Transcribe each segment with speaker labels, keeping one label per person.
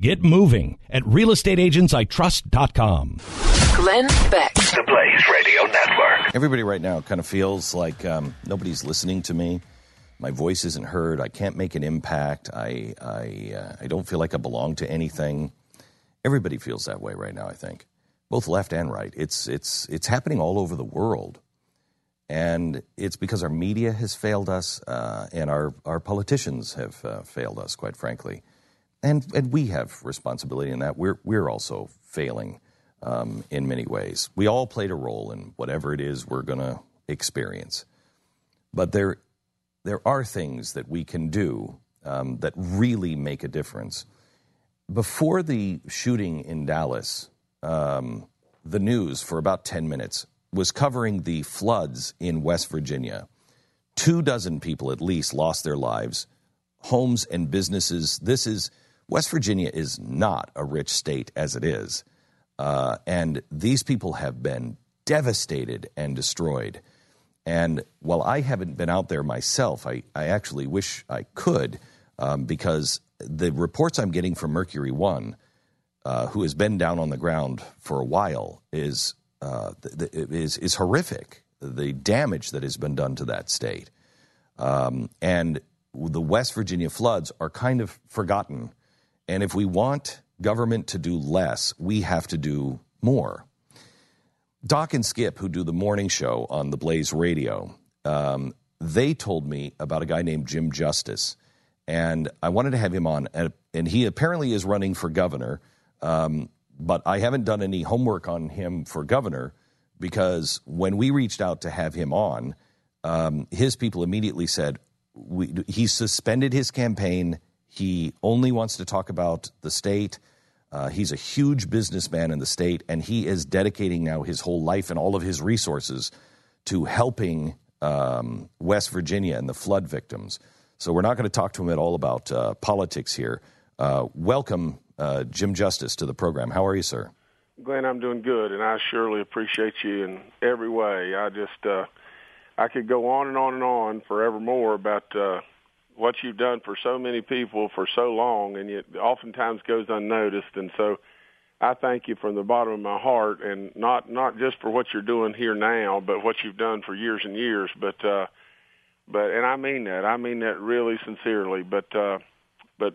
Speaker 1: Get moving at realestateagentsitrust.com.
Speaker 2: Glenn Beck.
Speaker 3: The Blaze Radio Network.
Speaker 4: Everybody right now kind of feels like um, nobody's listening to me. My voice isn't heard. I can't make an impact. I I uh, I don't feel like I belong to anything. Everybody feels that way right now. I think, both left and right. It's it's it's happening all over the world, and it's because our media has failed us, uh, and our our politicians have uh, failed us. Quite frankly, and and we have responsibility in that. We're we're also failing um, in many ways. We all played a role in whatever it is we're going to experience. But there, there are things that we can do um, that really make a difference. Before the shooting in Dallas, um, the news for about 10 minutes was covering the floods in West Virginia. Two dozen people at least lost their lives, homes and businesses. This is West Virginia is not a rich state as it is. Uh, and these people have been devastated and destroyed. And while I haven't been out there myself, I, I actually wish I could um, because the reports I'm getting from Mercury One, uh, who has been down on the ground for a while, is, uh, th- th- is, is horrific. The damage that has been done to that state. Um, and the West Virginia floods are kind of forgotten. And if we want government to do less, we have to do more. Doc and Skip, who do the morning show on the Blaze Radio, um, they told me about a guy named Jim Justice, and I wanted to have him on. And he apparently is running for governor, um, but I haven't done any homework on him for governor because when we reached out to have him on, um, his people immediately said we, he suspended his campaign. He only wants to talk about the state. Uh, he's a huge businessman in the state, and he is dedicating now his whole life and all of his resources to helping um, West Virginia and the flood victims. So we're not going to talk to him at all about uh, politics here. Uh, welcome, uh, Jim Justice, to the program. How are you, sir?
Speaker 5: Glenn, I'm doing good, and I surely appreciate you in every way. I just, uh, I could go on and on and on forevermore about uh, what you've done for so many people for so long, and it oftentimes goes unnoticed. And so, I thank you from the bottom of my heart, and not not just for what you're doing here now, but what you've done for years and years. But uh, but and I mean that. I mean that really sincerely. But uh, but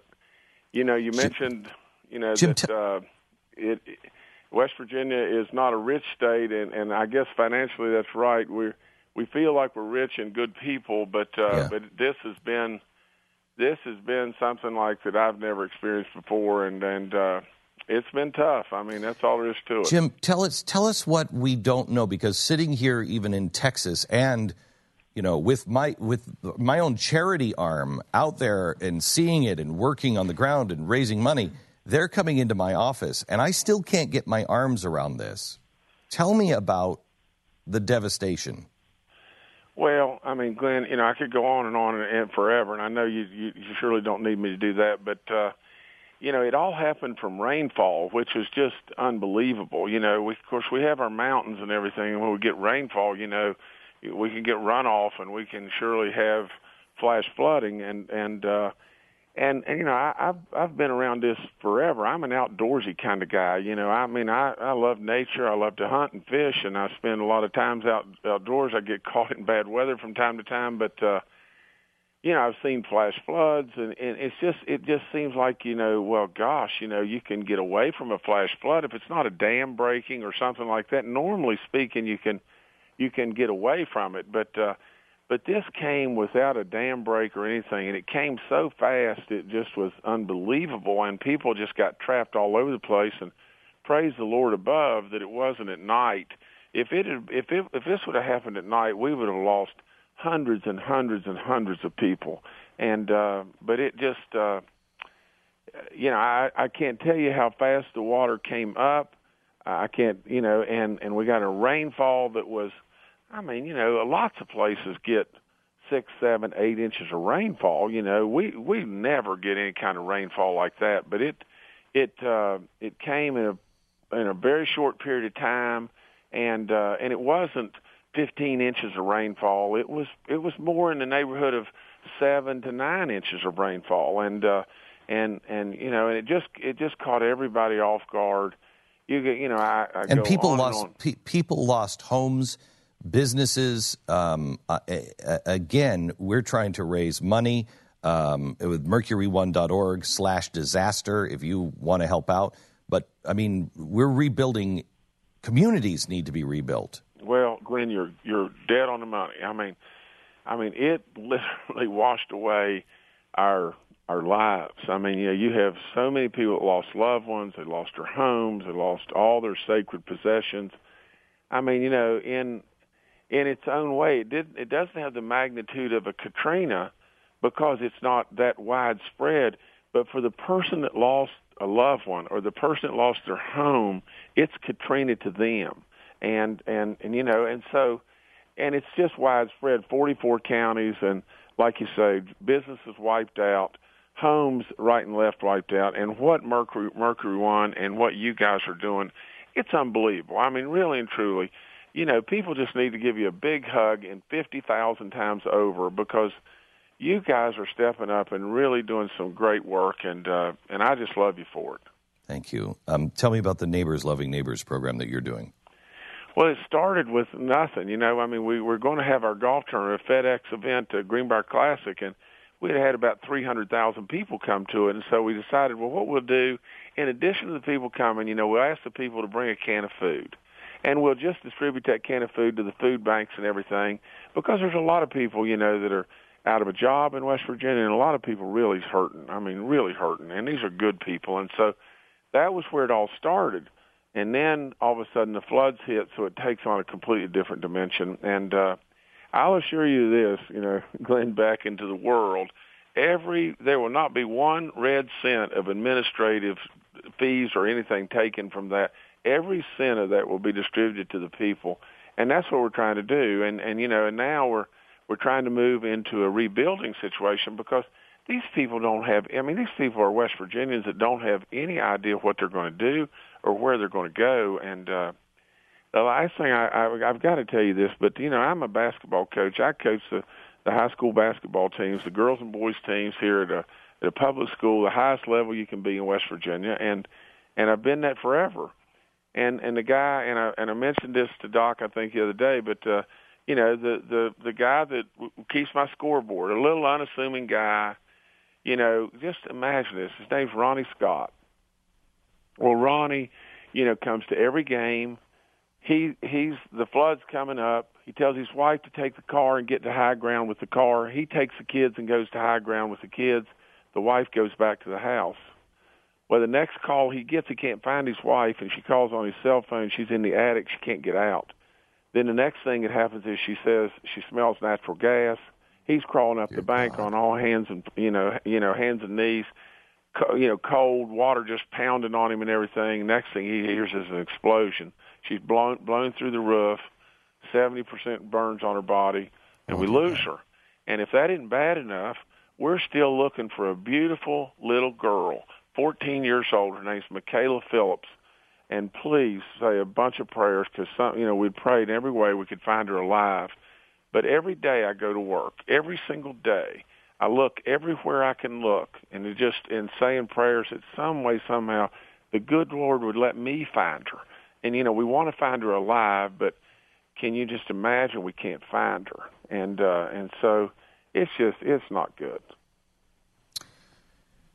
Speaker 5: you know, you mentioned you know
Speaker 4: Jim,
Speaker 5: that uh, it. West Virginia is not a rich state, and, and I guess financially that's right. We're we feel like we're rich and good people, but uh,
Speaker 4: Yeah.
Speaker 5: but this has been this has been something like that I've never experienced before, and and uh, it's been tough. I mean, that's all there is to it.
Speaker 4: Jim, tell us tell us what we don't know because sitting here, even in Texas, and you know, with my with my own charity arm out there and seeing it and working on the ground and raising money, they're coming into my office, and I still can't get my arms around this. Tell me about the devastation.
Speaker 5: Well, I mean, Glenn, you know, I could go on and on and, and forever, and I know you, you you surely don't need me to do that, but uh, you know, it all happened from rainfall, which was just unbelievable. You know, we of course we have our mountains and everything, and when we get rainfall, you know, we can get runoff, and we can surely have flash flooding, and and uh, and and you know, I, I've I've been around this forever. I'm an outdoorsy kind of guy. You know, I mean, I I love nature. I love to hunt and fish, and I spend a lot of times out outdoors. I get caught in bad weather from time to time, but uh, you know, I've seen flash floods, and and it's just it just seems like you know, well, gosh, you know, you can get away from a flash flood if it's not a dam breaking or something like that. Normally speaking, you can you can get away from it, but. uh but this came without a dam break or anything, and it came so fast it just was unbelievable, and people just got trapped all over the place. And praise the Lord above that it wasn't at night. If it had, if it, if this would have happened at night, we would have lost hundreds and hundreds and hundreds of people. And uh, but it just, uh, you know, I, I can't tell you how fast the water came up. I can't, you know, and and we got a rainfall that was, I mean, you know, lots of places get six, seven, eight inches of rainfall. You know, we we never get any kind of rainfall like that, but it it uh, it came in a in a very short period of time, and uh, and it wasn't 15 inches of rainfall. It was it was more in the neighborhood of seven to nine inches of rainfall, and uh, and and you know, and it just it just caught everybody off guard. You get, you know, I, I
Speaker 4: and people
Speaker 5: lost
Speaker 4: pe- people lost homes, businesses. Um, uh, again, we're trying to raise money um, with mercury1.org slash disaster if you want to help out. But I mean, we're rebuilding. Communities need to be rebuilt.
Speaker 5: Well, Glenn, you're you're dead on the money. I mean, I mean, it literally washed away our our lives. I mean, you know, you have so many people that lost loved ones, they lost their homes, they lost all their sacred possessions. I mean, you know, in in its own way, it did it doesn't have the magnitude of a Katrina because it's not that widespread. But for the person that lost a loved one or the person that lost their home, it's Katrina to them. And and and you know, and so and it's just widespread. Forty four counties and like you say, businesses wiped out homes right and left wiped out. And what Mercury Mercury One and what you guys are doing, it's unbelievable. I mean, really and truly, you know, people just need to give you a big hug and fifty thousand times over because you guys are stepping up and really doing some great work, and uh, and I just love you for it.
Speaker 4: Thank you. Um, tell me about the Neighbors Loving Neighbors program that you're doing.
Speaker 5: Well, it started with nothing. You know, I mean, we were going to have our golf tournament, a FedEx event, a Greenbrier Classic, and we had had about 300,000 people come to it, and so we decided, well, what we'll do, in addition to the people coming, you know, we'll ask the people to bring a can of food, and we'll just distribute that can of food to the food banks and everything, because there's a lot of people, you know, that are out of a job in West Virginia, and a lot of people really hurting. I mean, really hurting, and these are good people, and so that was where it all started. And then all of a sudden the floods hit, so it takes on a completely different dimension. And uh, I'll assure you this, you know, Glenn, back into the world, every there will not be one red cent of administrative fees or anything taken from that. Every cent of that will be distributed to the people, and that's what we're trying to do. And and you know, and now we're we're trying to move into a rebuilding situation because these people don't have. I mean, these people are West Virginians that don't have any idea what they're going to do or where they're going to go, and uh, the last thing I, I I've got to tell you this, but you know I'm a basketball coach. I coach the the high school basketball teams, the girls and boys teams here at a at a public school, the highest level you can be in West Virginia, and and I've been that forever. And and the guy and I and I mentioned this to Doc I think the other day, but uh, you know the the the guy that w- keeps my scoreboard, a little unassuming guy. You know, just imagine this. His name's Ronnie Scott. Well, Ronnie, you know, comes to every game he he's the flood's coming up. He tells his wife to take the car and get to high ground with the car. He takes the kids and goes to high ground with the kids. The wife goes back to the house. Well, the next call he gets, he can't find his wife, and she calls on his cell phone. She's in the attic. She can't get out. Then the next thing that happens is she says she smells natural gas. He's crawling up
Speaker 4: Dear
Speaker 5: the bank
Speaker 4: God.
Speaker 5: on all hands and you know you know hands and knees, co- you know cold water just pounding on him and everything. Next thing he hears is an explosion. She's blown blown through the roof. Seventy percent burns on her body, and
Speaker 4: Oh,
Speaker 5: we lose
Speaker 4: God.
Speaker 5: her. And if that isn't bad enough, we're still looking for a beautiful little girl, 14 years old. Her name's Michaela Phillips. And please say a bunch of prayers because some, you know, we prayed every way we could find her alive. But every day I go to work, every single day, I look everywhere I can look, and it just in saying prayers that some way somehow the good Lord would let me find her. And you know, we want to find her alive, but can you just imagine we can't find her? And uh, and so it's just it's not good.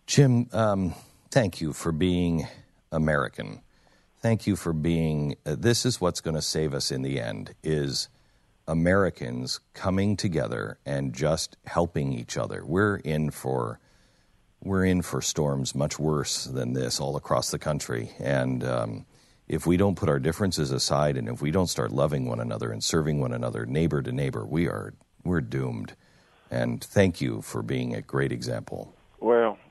Speaker 4: Jim, um, thank you for being American. Thank you for being. Uh, this is what's going to save us in the end: is Americans coming together and just helping each other. We're in for we're in for storms much worse than this all across the country, and um, if we don't put our differences aside and if we don't start loving one another and serving one another, neighbor to neighbor, we are we're doomed. And thank you for being a great example.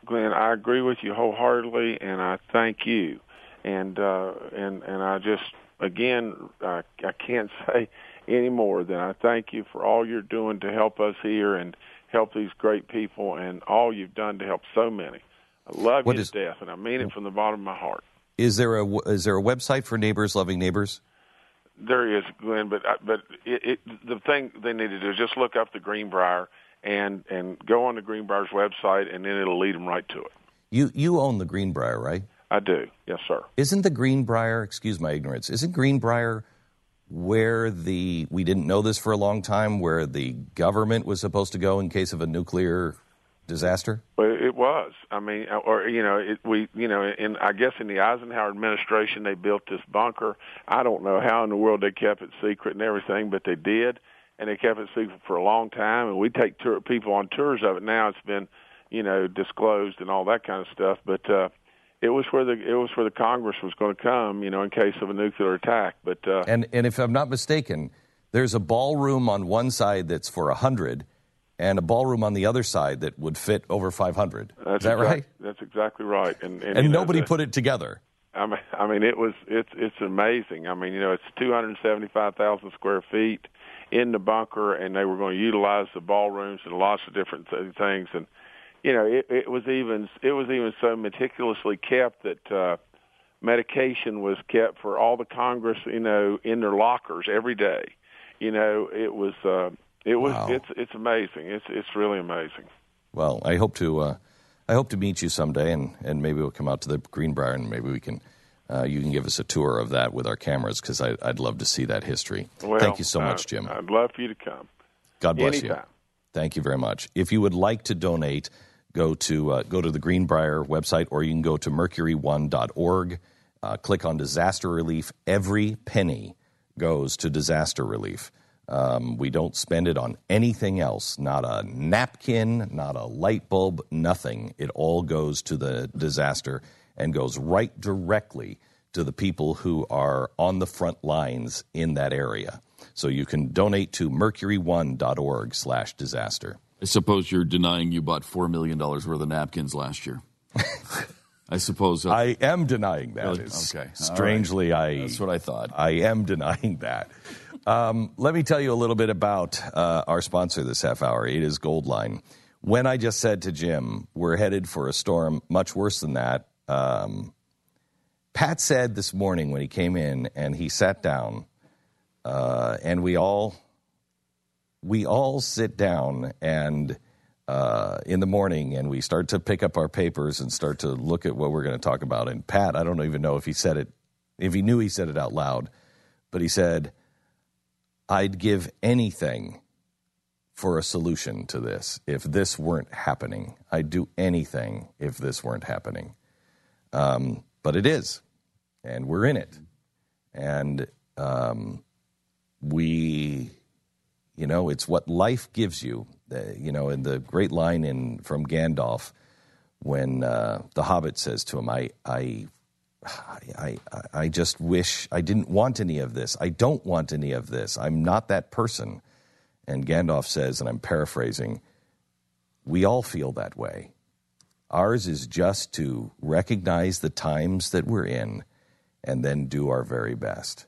Speaker 5: Glenn, I agree with you wholeheartedly, and I thank you. and uh, and and I just again I, I can't say any more than I thank you for all you're doing to help us here and help these great people and all you've done to help so many. I love
Speaker 4: What
Speaker 5: you
Speaker 4: is-
Speaker 5: to death, and I mean it from the bottom of my heart.
Speaker 4: Is there a is there a website for Neighbors Loving Neighbors?
Speaker 5: There is, Glenn, but I- but it, it, the thing they need to do is just look up the Greenbrier and and go on the Greenbrier's website, and then it'll lead them right to it.
Speaker 4: You you own the Greenbrier, right?
Speaker 5: I do, yes, sir.
Speaker 4: Isn't the Greenbrier, excuse my ignorance, isn't Greenbrier where the, we didn't know this for a long time, where the government was supposed to go in case of a nuclear disaster?
Speaker 5: Well, it was. I mean, or you know, it, we, you know, in I guess in the Eisenhower administration, they built this bunker. I don't know how in the world they kept it secret and everything, but they did, and they kept it secret for a long time. And we take tour, people on tours of it now. It's been, you know, disclosed and all that kind of stuff. But uh, it was where the it was where the Congress was going to come, you know, in case of a nuclear attack. But uh,
Speaker 4: And and if I'm not mistaken, there's a ballroom on one side that's for a 100 and a ballroom on the other side that would fit over 500.
Speaker 5: that's
Speaker 4: Is that
Speaker 5: exact-
Speaker 4: right?
Speaker 5: That's exactly right. And and,
Speaker 4: And
Speaker 5: you know,
Speaker 4: nobody
Speaker 5: the-
Speaker 4: put it together.
Speaker 5: I mean, I mean, it was it's it's amazing. I mean, you know, it's 275,000 square feet in the bunker, and they were going to utilize the ballrooms and lots of different th- things. And you know, it, it was even it was even so meticulously kept that uh, medication was kept for all the Congress, you know, in their lockers every day. You know, it was uh, it was
Speaker 4: Wow.
Speaker 5: it's it's amazing. It's it's really amazing.
Speaker 4: Well, I hope to uh, I hope to meet you someday, and, and maybe we'll come out to the Greenbrier, and maybe we can uh, you can give us a tour of that with our cameras because I'd love to see that history.
Speaker 5: Well,
Speaker 4: Thank you so much, Jim.
Speaker 5: I'd love for you to come.
Speaker 4: God bless you. Thank you very much. If you would like to donate, go to uh, go to the Greenbrier website, or you can go to mercury1.org. Uh, click on disaster relief. Every penny goes to disaster relief. Um, we don't spend it on anything else. Not a napkin, not a light bulb, nothing. It all goes to the disaster and goes right directly to the people who are on the front lines in that area. So you can donate to mercury1.org slash disaster.
Speaker 2: I suppose you're denying you bought $4 million worth of napkins last year. I suppose. uh,
Speaker 4: I am denying that.
Speaker 2: Really? Okay.
Speaker 4: Strangely, I
Speaker 2: That's what I thought.
Speaker 4: I am denying that. Um, let me tell you a little bit about uh, our sponsor this half hour. It is Goldline. When I just said to Jim, we're headed for a storm much worse than that, um, Pat said this morning when he came in and he sat down, uh, and we all we all sit down and uh, in the morning and we start to pick up our papers and start to look at what we're going to talk about. And Pat, I don't even know if he said it, if he knew he said it out loud, but he said, I'd give anything for a solution to this if this weren't happening. I'd do anything if this weren't happening. Um, but it is, and we're in it. And um, we you know, it's what life gives you. Uh, you know, in the great line in from Gandalf, when uh, the Hobbit says to him, "I, I, I, I, I just wish I didn't want any of this. I don't want any of this. I'm not that person." And Gandalf says, and I'm paraphrasing, "We all feel that way. Ours is just to recognize the times that we're in, and then do our very best."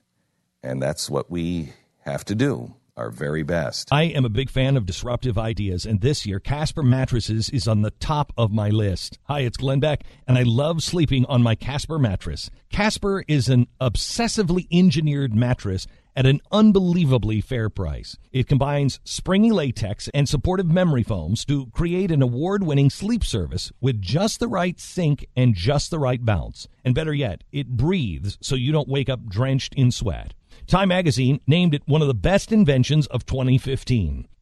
Speaker 4: And that's what we have to do, our very best.
Speaker 1: I am a big fan of disruptive ideas, and this year Casper Mattresses is on the top of my list. Hi, it's Glenn Beck, and I love sleeping on my Casper mattress. Casper is an obsessively engineered mattress at an unbelievably fair price. It combines springy latex and supportive memory foams to create an award winning sleep service with just the right sink and just the right bounce. And better yet, it breathes so you don't wake up drenched in sweat. Time magazine named it one of the best inventions of 2015.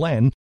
Speaker 1: Glenn